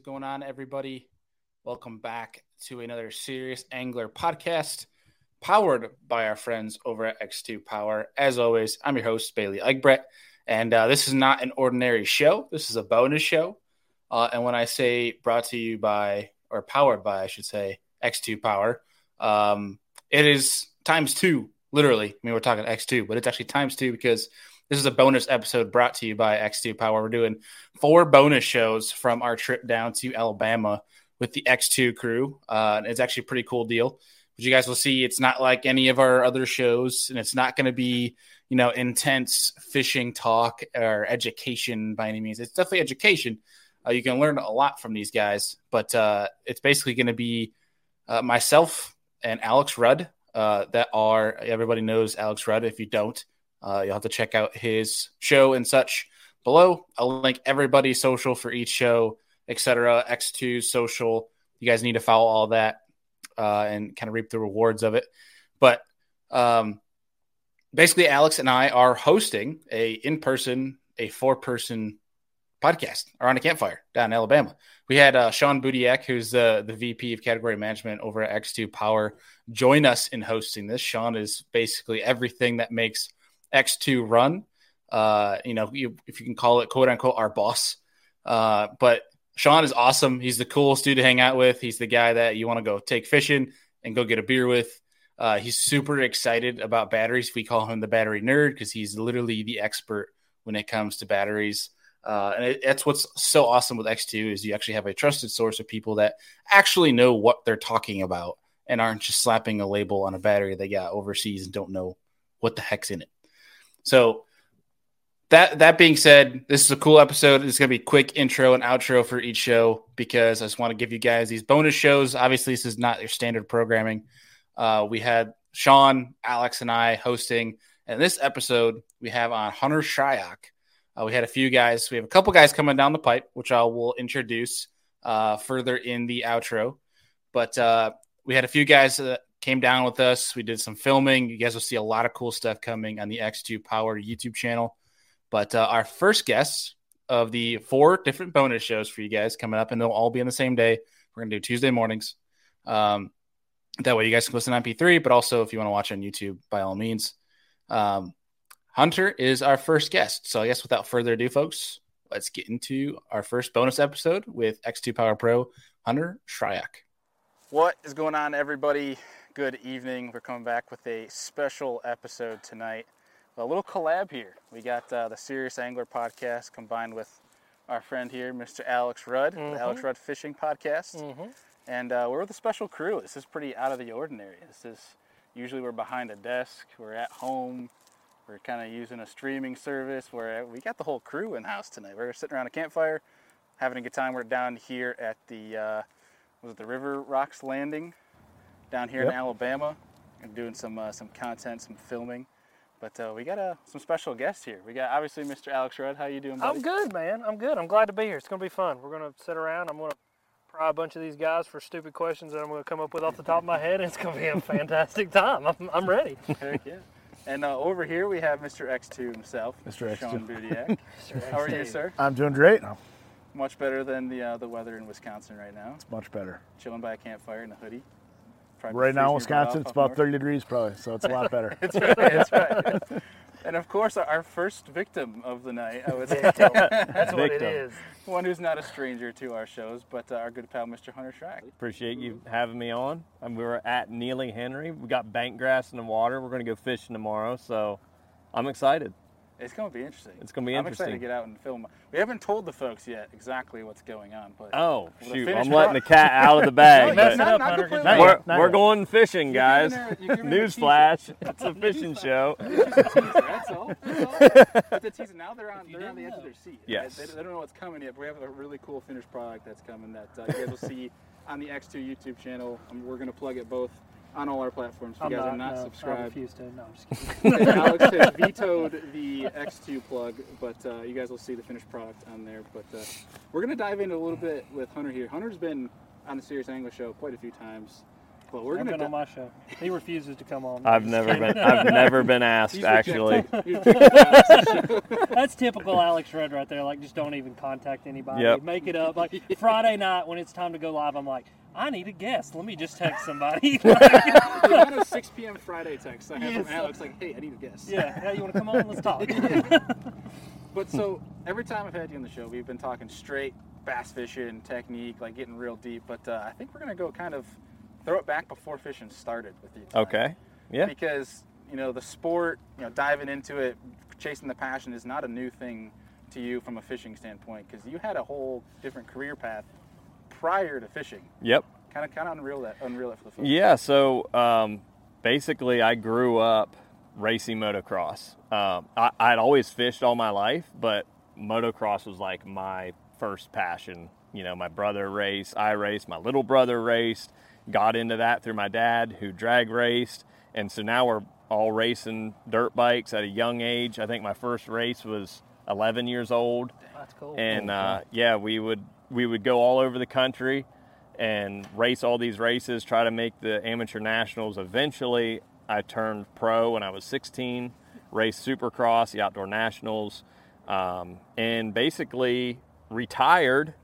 is going on, everybody? Welcome back to another Serious Angler podcast powered by our friends over at X2 Power. As always, I'm your host, Bailey Egbrett, and uh, this is not an ordinary show. This is a bonus show. Uh, and when I say brought to you by, or powered by, I should say, X2 Power, um, it is times two, literally. I mean, we're talking X2, but it's actually times two because this is a bonus episode brought to you by X2 Power. We're doing four bonus shows from our trip down to Alabama with the X2 crew. Uh, it's actually a pretty cool deal. But you guys will see it's not like any of our other shows, and it's not going to be, you know, intense fishing talk or education by any means. It's definitely education. Uh, you can learn a lot from these guys, but uh, it's basically going to be uh, myself and Alex Rudd uh, that are everybody knows Alex Rudd. If you don't, uh, you'll have to check out his show and such below. I'll link everybody's social for each show, etc. X2 social. You guys need to follow all that uh, and kind of reap the rewards of it. But um, basically, Alex and I are hosting a in person, a four person podcast around a campfire down in Alabama. We had uh, Sean Budiak, who's the the VP of category management over at X2 Power, join us in hosting this. Sean is basically everything that makes X2 run. Uh, you know, you, if you can call it quote unquote our boss. Uh, but Sean is awesome. He's the coolest dude to hang out with. He's the guy that you want to go take fishing and go get a beer with. Uh, he's super excited about batteries. We call him the battery nerd because he's literally the expert when it comes to batteries. Uh, and it, that's what's so awesome with X2 is you actually have a trusted source of people that actually know what they're talking about and aren't just slapping a label on a battery they got overseas and don't know what the heck's in it. So that that being said, this is a cool episode. It's going to be quick intro and outro for each show because I just want to give you guys these bonus shows. Obviously, this is not your standard programming. Uh, we had Sean, Alex, and I hosting, and this episode we have on Hunter Shryock. Uh, we had a few guys. We have a couple guys coming down the pipe, which I will introduce uh, further in the outro. But uh, we had a few guys came down with us. We did some filming. You guys will see a lot of cool stuff coming on the X2 Power YouTube channel. But uh, our first guests of the four different bonus shows for you guys coming up, and they'll all be on the same day. We're going to do Tuesday mornings. Um, that way you guys can listen on MP3, but also if you want to watch on YouTube, by all means. Um, Hunter is our first guest. So I guess without further ado, folks, let's get into our first bonus episode with X2 Power Pro, Hunter Shryock. What is going on, everybody? Good evening. We're coming back with a special episode tonight. A little collab here. We got uh, the Serious Angler podcast combined with our friend here, Mr. Alex Rudd, Mhm. the Alex Rudd Fishing Podcast. Mm-hmm. And uh, we're with a special crew. This is pretty out of the ordinary. This is usually we're behind a desk, we're at home, we're kind of using a streaming service where we got the whole crew in house tonight. We're sitting around a campfire, having a good time. We're down here at the uh, was it the River Rocks Landing down here in Yep. Alabama, and doing some uh, some content, some filming. But uh, we got uh, some special guests here. We got obviously Mr. Alex Rudd. How you doing, buddy? I'm good, man. I'm good. I'm glad to be here. It's gonna be fun. We're gonna sit around. I'm gonna pry a bunch of these guys for stupid questions that I'm gonna come up with off the top of my head, and it's gonna be a fantastic time. I'm, I'm ready. Heck yeah. And uh, over here we have Mr. X2 himself, Mr. X2. Sean Budiak. How are you, sir? I'm doing great. Much better than the uh, the weather in Wisconsin right now. It's much better. Chilling by a campfire in a hoodie. Probably Right now, freezing Wisconsin, it's about north. 30 degrees probably, so it's a lot better. That's right. That's right. and of course, our- our first victim of the night, I would say, That's what it is. One who's not a stranger to our shows, but uh, our good pal, Mr. Hunter Shryock. Appreciate you having me on. And we were at Neely Henry. We got bank grass in the water. We're going to go fishing tomorrow, so I'm excited. It's going to be interesting. It's gonna be interesting. I'm excited to get out and film. We haven't told the folks yet exactly what's going on, but Oh, shoot. I'm letting the cat out of the bag. messing but up, not Not we're not we're going fishing, guys. giving her- you're giving her a teaser. Newsflash. It's a fishing show. That's all. That's all. But the teaser now they're on they're on the edge of their seat. Yes. They, they don't know what's coming yet, but we have a really cool finished product that's coming that uh, you guys will see on the X2 YouTube channel. Um, we're gonna plug it both on all our platforms. If you guys are not no, I subscribed, refuse to. No, I'm just kidding. Alex has vetoed the X2 plug, but uh, you guys will see the finished product on there. But uh, we're gonna dive into a little bit with Hunter here. Hunter's been on the Serious Angler Show quite a few times. But we're I've gonna been di- on my show. He refuses to come on. I've never been. I've never been asked He's actually. That's typical Alex Rudd right there. Like, just don't even contact anybody. Yep. Make it up. Like Friday night when it's time to go live, I'm like, I need a guest. Let me just text somebody. the amount of 6 p.m. Friday text I have Yes. from Alex, like, hey, I need a guest. yeah. Hey, you want to come on? Let's talk. But so every time I've had you on the show, we've been talking straight bass fishing technique, like getting real deep. But uh, I think we're gonna go kind of throw it back before fishing started with you. tonight. Okay. Yeah. Because you know the sport, you know, diving into it, chasing the passion is not a new thing to you from a fishing standpoint. Because you had a whole different career path prior to fishing. Yep. Kind of, kind of unreal that, unreal that for the folks. Yeah, so um, basically, I grew up racing motocross. Um, I, I'd always fished all my life, but motocross was like my first passion. You know, my brother raced, I raced, my little brother raced, got into that through my dad who drag raced. And so now we're all racing dirt bikes at a young age. I think my first race was 11 years old That's cool. and uh, yeah, we would we would go all over the country and race all these races, try to make the amateur nationals. Eventually, I turned pro when I was 16, raced Supercross, the outdoor nationals, um, and basically retired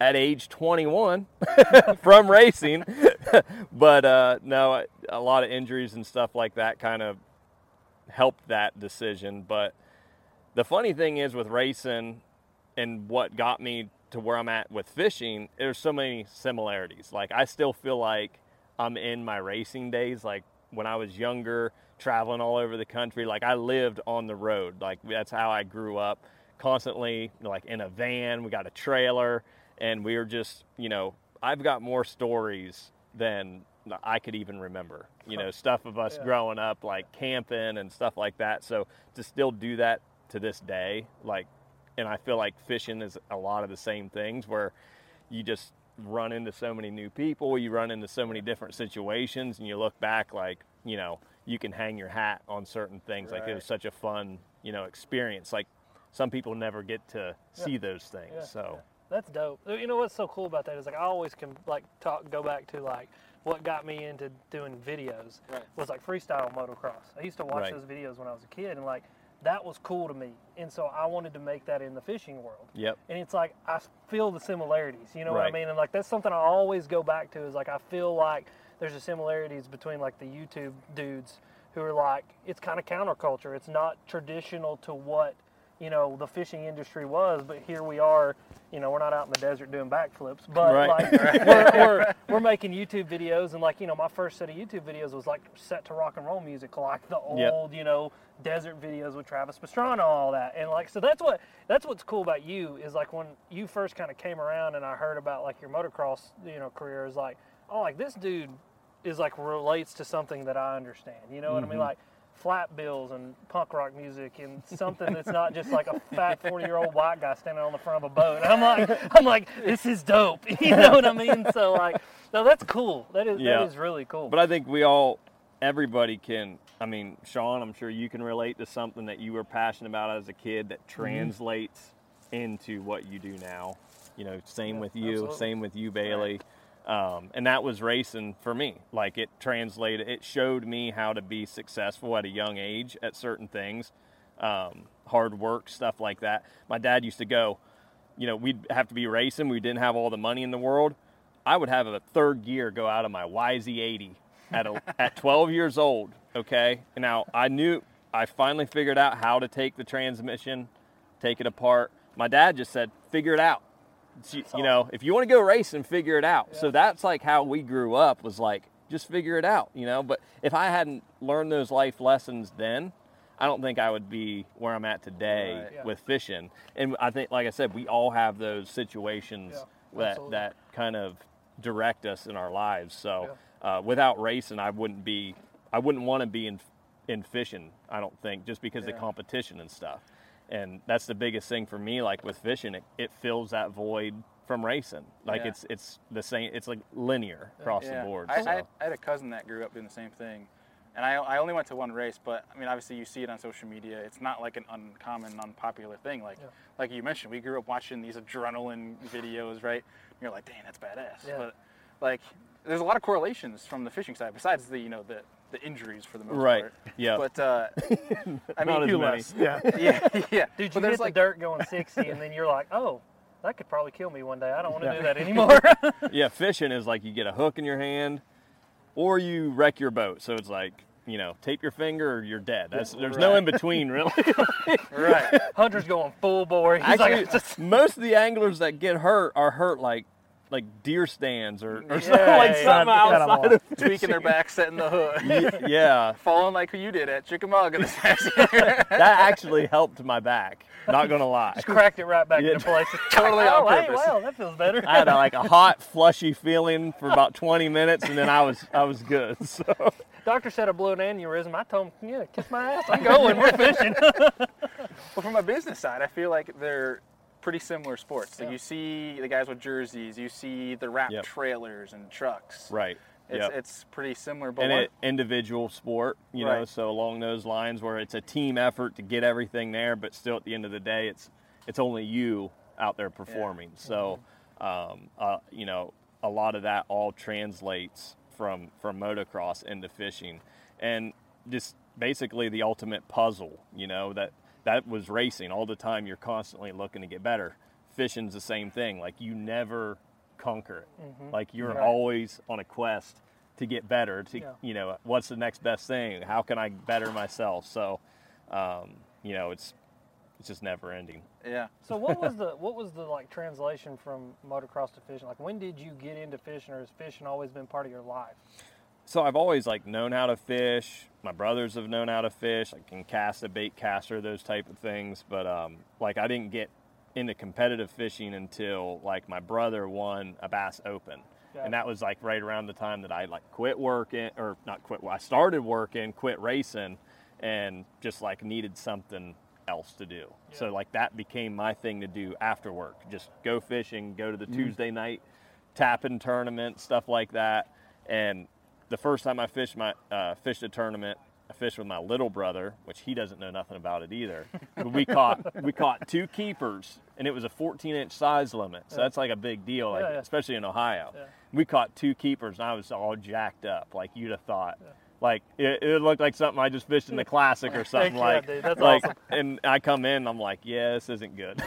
at age 21 from racing. but uh, no, a lot of injuries and stuff like that kind of helped that decision. But the funny thing is with racing and what got me to where I'm at with fishing, there's so many similarities. Like I still feel like I'm in my racing days. Like when I was younger, traveling all over the country, like I lived on the road. Like that's how I grew up. Constantly, like in a van, we got a trailer, and we were just, you know, I've got more stories than I could even remember. You know, stuff of us Yeah. growing up, like camping and stuff like that. So to still do that to this day, like, and I feel like fishing is a lot of the same things where you just run into so many new people, you run into so many different situations, and you look back like, you know, you can hang your hat on certain things. Like it was such a fun, you know, experience. Like some people never get to see those things. Yeah, so That's dope. You know what's so cool about that is like I always can like talk go back to like what got me into doing videos Right. was like freestyle motocross. I used to watch Right. those videos when I was a kid and like that was cool to me. And so I wanted to make that in the fishing world. yep. And it's like I feel the similarities, you know what I mean? And like that's something I always go back to is like I feel like there's a similarities between like the YouTube dudes who are like it's kind of counterculture. It's not traditional to what you know the fishing industry was, but here we are. You know, we're not out in the desert doing backflips, but Right. like we're, we're, we're making YouTube videos, and like you know, my first set of YouTube videos was like set to rock and roll music, like the Yep. old you know desert videos with Travis Pastrana, all that, and like so that's what that's what's cool about you is like when you first kind of came around and I heard about like your motocross you know career is like oh like this dude is like relates to something that I understand, you know what I mean mm-hmm. like flat bills and punk rock music and something that's not just like a fat 40 year old white guy standing on the front of a boat. I'm like, I'm like, this is dope. You know what I mean? So like, no, that's cool. That is Yeah. that is really cool. But I think we all, everybody can. I mean, Sean, I'm sure you can relate to something that you were passionate about as a kid that Mm-hmm. translates into what you do now. You know, same Yeah, with you, absolutely. same with you, Bailey. Um, and that was racing for me. Like it translated, it showed me how to be successful at a young age at certain things, um, hard work, stuff like that. My dad used to go, you know, we'd have to be racing. We didn't have all the money in the world. I would have a third gear go out of my YZ80 at a, at 12 years old. Okay, now I knew I finally figured out how to take the transmission, take it apart. My dad just said, "Figure it out." You- you know, if you want to go race and figure it out. So that's like how we grew up. Was like just figure it out. You know, but if I hadn't learned those life lessons then. I don't think I would be where I'm at today Right. Yeah. with fishing. And I think, like I said, we all have those situations Yeah, that absolutely. that kind of direct us in our lives. So uh, without racing, I wouldn't be, I wouldn't want to be in in fishing. I don't think just because Yeah. of competition and stuff. And that's the biggest thing for me. Like with fishing, it, it fills that void from racing. Like Yeah. it's it's the same. It's like linear across the board. I, so. I, I had a cousin that grew up doing the same thing, and I, I only went to one race. But I mean, obviously, you see it on social media. It's not like an uncommon, unpopular thing. Like Yeah. like you mentioned, we grew up watching these adrenaline videos, right? And you're like, dang, that's badass. Yeah. But like there's a lot of correlations from the fishing side besides the you know the the injuries for the most Right. part. Yeah. But uh, I mean, Not as few less. Yeah. Yeah, yeah. Dude, but you there's hit like the dirt going 60, and then you're like, oh, that could probably kill me one day. I don't want to Yeah. do that anymore. yeah, fishing is like you get a hook in your hand, or you wreck your boat. So it's like you know, tape your finger or you're dead. That's there's no in between really. right. Hunter's going full bore. He's Actually, like, just, most of the anglers that get hurt are hurt like like deer stands or, or Yeah, something like yeah, something yeah. outside of Tweaking their back, setting the hook. Ye- yeah. Falling like who you did at Chickamauga this past year. That actually helped my back. Not gonna lie. just cracked it right back Yeah. into place. Totally oh, on hey, purpose. well, that feels better. I had a, like a hot, flushy feeling for about 20 minutes, and then I was I was good. So Doctor said I blew an aneurysm. I told him, yeah, kiss my ass. I'm going. We're fishing. Well, from a business side, I feel like they're pretty similar sports. Like Yeah. you see the guys with jerseys, you see the wrap Yep. trailers and trucks. right. It's, Yep. it's pretty similar, but and an individual sport, you know, so along those lines where it's a team effort to get everything there, but still at the end of the day, it's it's only you out there performing. So, um, uh, you know, a lot of that all translates from from motocross into fishing, and just basically the ultimate puzzle. You know that that was racing all the time. You're constantly looking to get better. Fishing's the same thing. Like you never conquer it. Like you're Right. always on a quest to get better. To Yeah. you know, what's the next best thing? How can I better myself? So, um, you know, it's it's just never ending. yeah. So what was the what was the like translation from motocross to fishing? Like when did you get into fishing, or has fishing always been part of your life? So I've always like known how to fish. My brothers have known how to fish. I can cast a bait caster, those type of things. But um, like I didn't get into competitive fishing until like my brother won a Bass Open, Gotcha. and that was like right around the time that I like quit working or not quit. I started working, quit racing, and just like needed something else to do. So like that became my thing to do after work. Just go fishing, go to the Tuesday night tapping tournament, stuff like that. And the first time I fished my uh, fished a tournament, I fished with my little brother, which he doesn't know nothing about it either. But we caught we caught two keepers, and it was a 14 inch size limit, so that's like a big deal, like Yeah, yeah. especially in Ohio. Yeah. We caught two keepers, and I was all jacked up, like you'd have thought. Like it, it looked like something I just fished in the classic or something yeah, like. dude, that's like, awesome. and I come in, I'm like, yeah, this isn't good.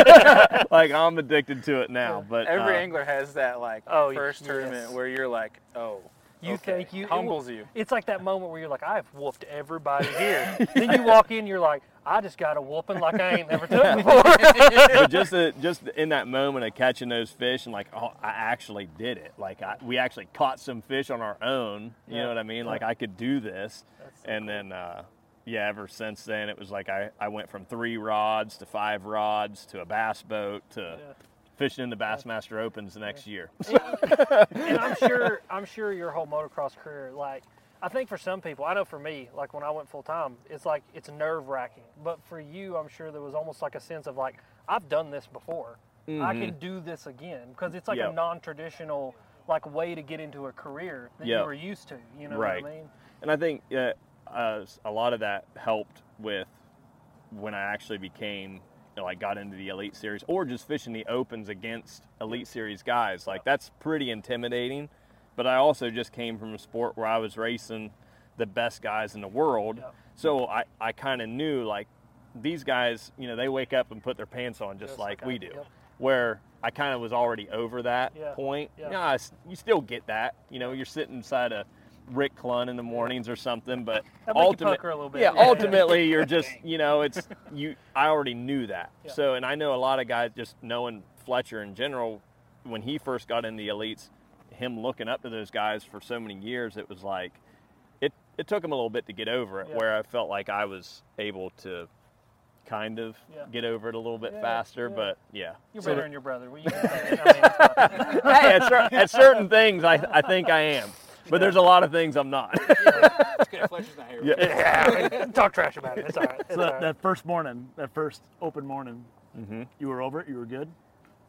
like I'm addicted to it now, but Every uh, angler has that like Oh, y- first tournament where you're like, oh, You okay. think you it humbles will- you. It's like that moment where you're like, I've whooped everybody here. then you walk in, you're like, I just got a whooping like I ain't never took before. but just just in that moment of catching those fish and like oh I actually did it like I, we actually caught some fish on our own you Yeah. know what I mean like I could do this so and then uh, yeah ever since then it was like I, I went from three rods to five rods to a bass boat to Yeah. Fishing in the Bassmaster Opens the next year and I'm sure I'm sure your whole motocross career, like I think for some people, I know for me, like when I went full time, it's like it's nerve wracking. But for you, I'm sure there was almost like a sense of like I've done this before. I can do this again because it's like a non-traditional like way to get into a career that Yep. you were used to. You know Right. what I mean? And I think uh, uh, a lot of that helped with when I actually became, you know, like, got into the Elite Series or just fishing the opens against Elite Series guys. Like, that's pretty intimidating. But I also just came from a sport where I was racing the best guys in the world. Yeah. So I, I kind of knew, like, these guys, you know, they wake up and put their pants on just Just like like we I- do. yep. Where I kind of was already over that Yeah. point. Yeah. Yeah, I s- you still get that. You know, you're sitting inside a Rick Clunn in the mornings or something, but That make you ultimate- pucker a little bit. yeah, Yeah, ultimately you're just you know it's you. I already knew that. Yeah. So, and I know a lot of guys just knowing Fletcher in general when he first got in the elites, him looking up to those guys for so many years, it was like it. It took him a little bit to get over it. Yeah. Where I felt like I was able to kind of Yeah. get over it a little bit Yeah, faster, yeah. but yeah. You're So better than your brother. Well, you can. I mean, hey, at, cer- at certain things, I, I think I am, but there's a lot of things I'm not. It's good. Fletcher's not here. Yeah. yeah, talk trash about it. It's all right. It's So all that, right. that first morning, that first open morning, Mhm. you were over it. You were good.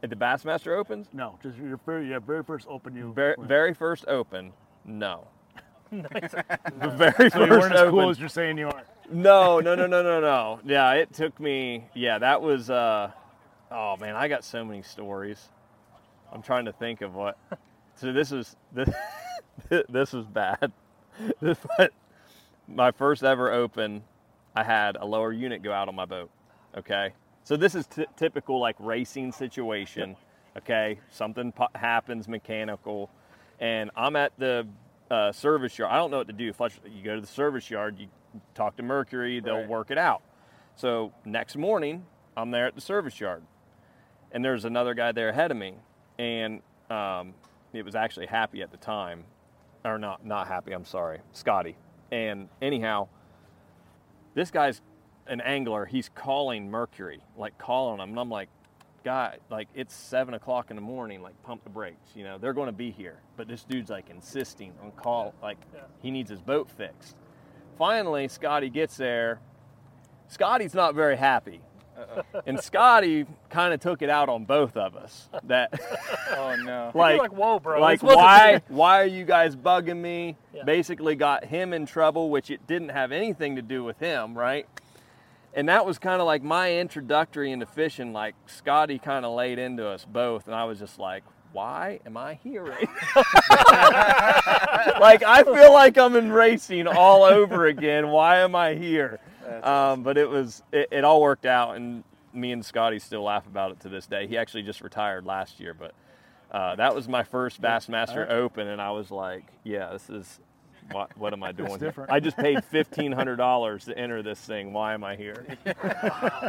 At the Bassmaster Opens, No, just your very, yeah, very first open. You very, went. very first Open, no. the very So you first weren't as Open. cool as you're saying you are. No, no, no, no, no, no. Yeah, it took me. Yeah, that was. uh Oh man, I got so many stories. I'm trying to think of what. so this is this, this was bad. Was my first ever open. I had a lower unit go out on my boat. Okay, so this is t- typical like racing situation. Okay, something po- happens mechanical, and I'm at the uh, service yard. I don't know what to do. Fletcher, you go to the service yard. You talk to Mercury. They'll Right. work it out. So next morning, I'm there at the service yard, and there's another guy there ahead of me, and um, it was actually happy at the time, or not not happy. I'm sorry, Scotty. And anyhow, this guy's an angler. He's calling Mercury, like calling him, and I'm like, guy, like it's seven o'clock in the morning. Like pump the brakes. You know they're going to be here, but this dude's like insisting on call. Like Yeah. he needs his boat fixed. Finally, Scotty gets there. Scotty's not very happy. And Scotty kind of took it out on both of us. That Oh no. Like, like, whoa, bro. like why why are you guys bugging me? Yeah. Basically got him in trouble, which it didn't have anything to do with him, right? And that was kind of like my introductory into fishing. Like Scotty kind of laid into us both, and I was just like, "Why am I here?" Like I feel like I'm in racing all over again. Why am I here? That's Um, but it was it, it all worked out, and me and Scotty still laugh about it to this day. He actually just retired last year, but uh, that was my first Bassmaster Open, and I was like, "Yeah, this is what, what am I doing? different. I just paid fifteen hundred dollars to enter this thing. Why am I here?"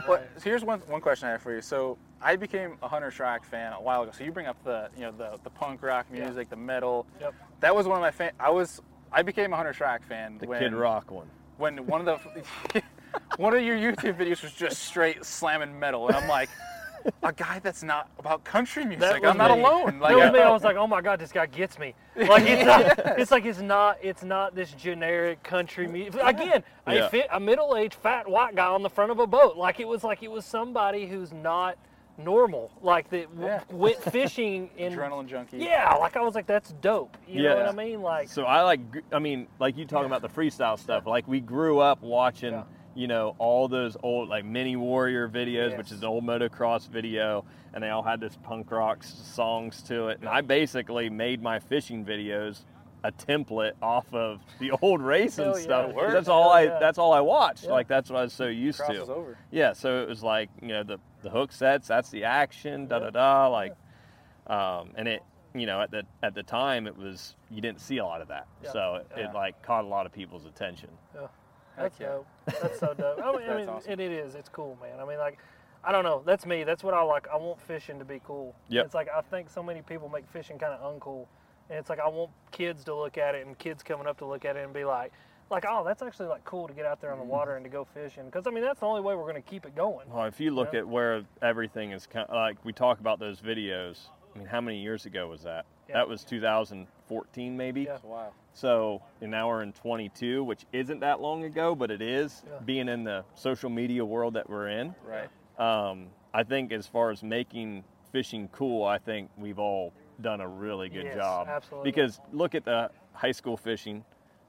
Well, so here's one one question I have for you. So I became a Hunter Shryock fan a while ago. So you bring up the you know the the punk rock Yeah. music, the metal. Yep. That was one of my fan. I was I became a Hunter Shryock fan The when Kid Rock one. When one of the one of your YouTube videos was just straight slamming metal, and I'm like. A guy that's not about country music. I'm not me. alone. Like, that was I- me. I uh, was like, oh my god, this guy gets me. Like it's not, it's like it's not, it's not this generic country music. Again, Yeah. a, fit, a middle-aged fat white guy on the front of a boat. Like it was like it was somebody who's not normal. Like that Yeah. went fishing in. adrenaline junkie. Yeah, like I was like, that's dope. You know what I mean? Like, So I like, I mean, like you talking about the freestyle stuff. Like we grew up watching, Yeah. you know, all those old like Mini Warrior videos, which is an old motocross video, and they all had this punk rock songs to it. And I basically made my fishing videos a template off of the old race and stuff. It 'cause works. That's all Hell I. yeah. That's all I watched. Yeah. Like that's what I was so used to. over. Yeah, so it was like you know the the hook sets. That's the action. Da da da. Like, um, and it you know at the at the time it was you didn't see a lot of that, Yeah. so it, Yeah. it like caught a lot of people's attention. Yeah. That's yeah. dope. That's so dope. I mean, I mean awesome. and it is. It's cool, man. I mean, like, I don't know. That's me. That's what I like. I want fishing to be cool. Yeah. It's like I think so many people make fishing kind of uncool, and it's like I want kids to look at it and kids coming up to look at it and be like, like, oh, that's actually like cool to get out there on the water and to go fishing. Because I mean, that's the only way we're going to keep it going. Well, if you look Yeah. at where everything is, kind like we talk about those videos. I mean, how many years ago was that? Yeah. That was 2014, maybe. Yeah. Wow. So and now we're in 22, which isn't that long ago, but it is. Yeah. Being in the social media world that we're in, Right. um, I think as far as making fishing cool, I think we've all done a really good Yes, job. absolutely. Because look at the high school fishing,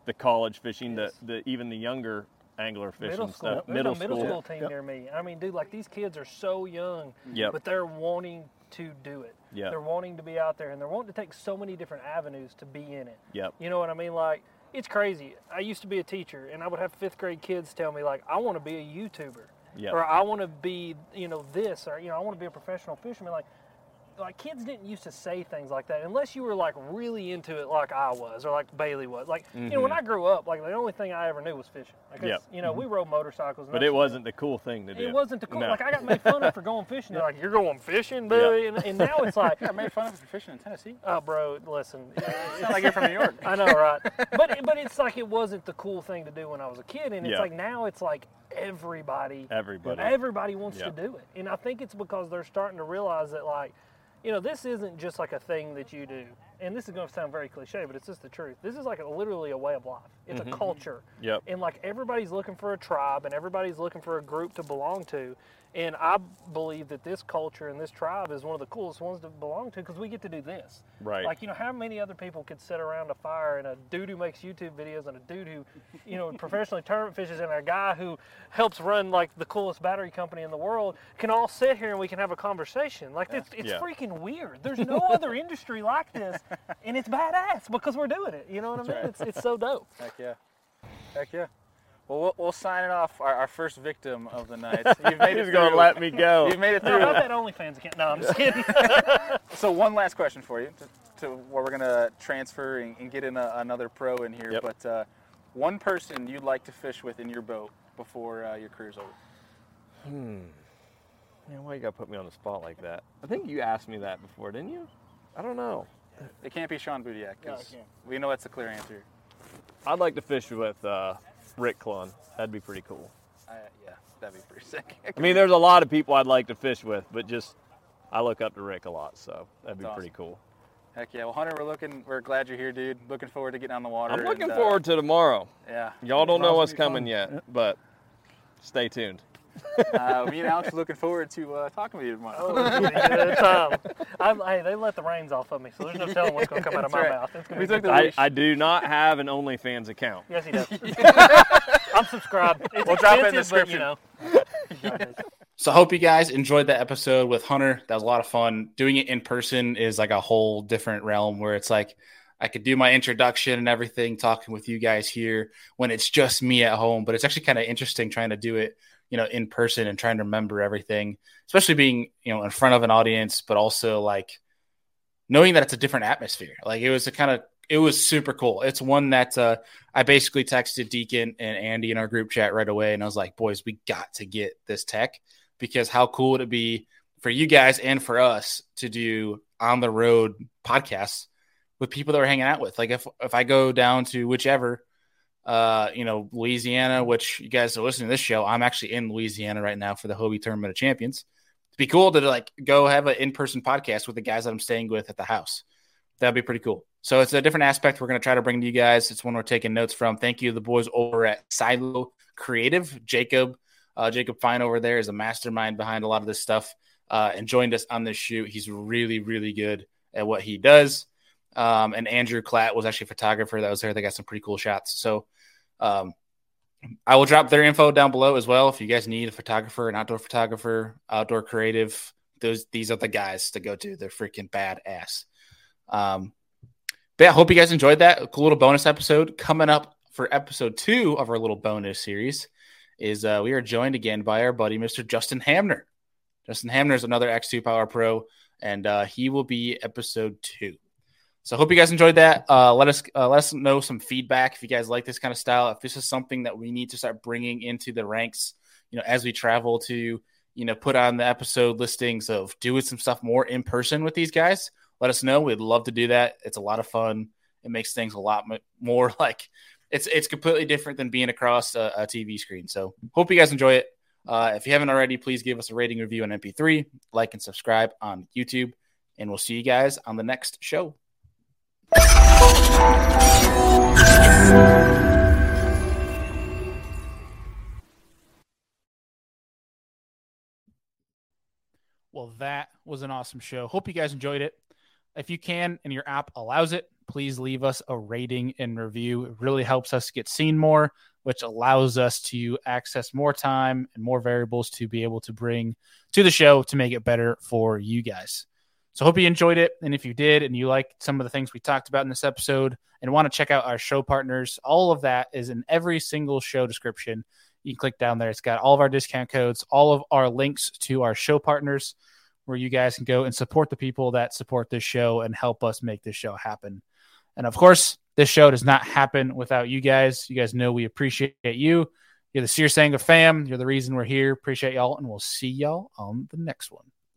the college fishing, Yes. the, the even the younger angler fishing Middle school. stuff. There's middle a middle school. school team near me. I mean, dude, like these kids are so young, Yep. but they're wanting to do it. Yep. They're wanting to be out there and they're wanting to take so many different avenues to be in it. Yep. You know what I mean? Like, it's crazy. I used to be a teacher and I would have fifth grade kids tell me, like, I want to be a YouTuber. Yep. Or I want to be, you know, this, or, you know, I want to be a professional fisherman. Like, like kids didn't used to say things like that unless you were like really into it like I was or like Bailey was. Like you know when I grew up, like the only thing I ever knew was fishing. Like Mm-hmm. Yep. you know we rode motorcycles. and But it wasn't the cool thing to do. It wasn't the cool. No. Like I got made fun of for going fishing. They're like, "You're going fishing, Billy," and, and now it's like, Yeah, I made fun of for fishing in Tennessee. "Oh, bro, listen." It's not like you're from New York. I know, right? But but it's like it wasn't the cool thing to do when I was a kid, and it's like now it's like everybody Everybody. everybody wants to do it, and I think it's because they're starting to realize that like, you know, this isn't just like a thing that you do, and this is going to sound very cliche, but it's just the truth. This is like a, literally a way of life. It's a mm-hmm. culture, Yep. and like everybody's looking for a tribe, and everybody's looking for a group to belong to, And I believe that this culture and this tribe is one of the coolest ones to belong to because we get to do this. Right. Like, you know, how many other people could sit around a fire and a dude who makes YouTube videos and a dude who, you know, professionally tournament fishes and a guy who helps run like the coolest battery company in the world can all sit here and we can have a conversation. Like, it's, it's Yeah. freaking weird. There's no other industry like this and it's badass because we're doing it. You know what I mean? It's, it's so dope. Heck yeah. Heck yeah. Well, we'll, we'll sign it off. Our, our first victim of the night. You've made He's it gonna through. let me go. You've made it No, through. how that OnlyFans account? No, I'm just kidding. So one last question for you, to, to where we're gonna transfer and, and get in a, another pro in here. Yep. But uh, one person you'd like to fish with in your boat before uh, your career's over. Hmm. Man, why you gotta put me on the spot like that? I think you asked me that before, didn't you? I don't know. It can't be Sean Budiak No, it because can't. we know that's a clear answer. I'd like to fish with uh, Rick Clunn. That'd be pretty cool. Uh, yeah, that'd be pretty sick. I mean, there's a lot of people I'd like to fish with, but just I look up to Rick a lot, so that'd be That's pretty cool. Heck yeah. Well, Hunter, we're looking. We're glad you're here, dude. Looking forward to getting on the water. I'm looking and, uh, forward to tomorrow. Yeah. Y'all don't know Tomorrow's what's coming fun. yet, but stay tuned. Uh, me and Alex are looking forward to uh, talking with you tomorrow. Oh, it's gonna be a good time. I'm, hey, they let the reins off of me, so there's no telling what's going to come out of my right. mouth. It's gonna We be took the. I, leash. I do not have an OnlyFans account. Yes, he does. I'm subscribed. It's We'll drop it in the expensive, but, you description. know. So I hope you guys enjoyed that episode with Hunter. That was a lot of fun. Doing it in person is like a whole different realm where it's like I could do my introduction and everything, talking with you guys here when it's just me at home. But it's actually kind of interesting trying to do it, you know, in person and trying to remember everything, especially being, you know, in front of an audience, but also like knowing that it's a different atmosphere. Like it was a kind of it was super cool. It's one that uh, I basically texted Deacon and Andy in our group chat right away, and I was like, "Boys, we got to get this tech because how cool would it be for you guys and for us to do on the road podcasts with people that we're hanging out with? Like if if I go down to whichever, uh, you know, Louisiana, which you guys are listening to this show, I'm actually in Louisiana right now for the Hobie Tournament of Champions. It'd be cool to like go have an in person podcast with the guys that I'm staying with at the house. That'd be pretty cool. So it's a different aspect we're going to try to bring to you guys. It's one we're taking notes from. Thank you, the boys over at Silo Creative. Jacob, uh, Jacob Fine over there is a mastermind behind a lot of this stuff uh, and joined us on this shoot. He's really, really good at what he does. Um, and Andrew Klatt was actually a photographer that was there. They got some pretty cool shots. So um, I will drop their info down below as well. If you guys need a photographer, an outdoor photographer, outdoor creative, those these are the guys to go to. They're freaking badass. Um, but yeah, hope you guys enjoyed that. A cool little bonus episode coming up for episode two of our little bonus series. Is uh, we are joined again by our buddy Mr. Justin Hamner. Justin Hamner is another X2 Power Pro, and uh, he will be episode two. So hope you guys enjoyed that. Uh, let us uh, let us know some feedback if you guys like this kind of style. If this is something that we need to start bringing into the ranks, you know, as we travel to, you know, put on the episode listings of doing some stuff more in person with these guys. Let us know. We'd love to do that. It's a lot of fun. It makes things a lot more like it's it's completely different than being across a, a TV screen. So hope you guys enjoy it. Uh, if you haven't already, please give us a rating review on MP3, like and subscribe on YouTube, and we'll see you guys on the next show. Well, that was an awesome show. Hope you guys enjoyed it. If you can and your app allows it, please leave us a rating and review. It really helps us get seen more, which allows us to access more time and more variables to be able to bring to the show to make it better for you guys. So hope you enjoyed it. And if you did and you liked some of the things we talked about in this episode and want to check out our show partners, all of that is in every single show description. You can click down there. It's got all of our discount codes, all of our links to our show partners where you guys can go and support the people that support this show and help us make this show happen. And of course, this show does not happen without you guys. You guys know we appreciate you. You're the Serious Angler fam. You're the reason we're here. Appreciate y'all, and we'll see y'all on the next one.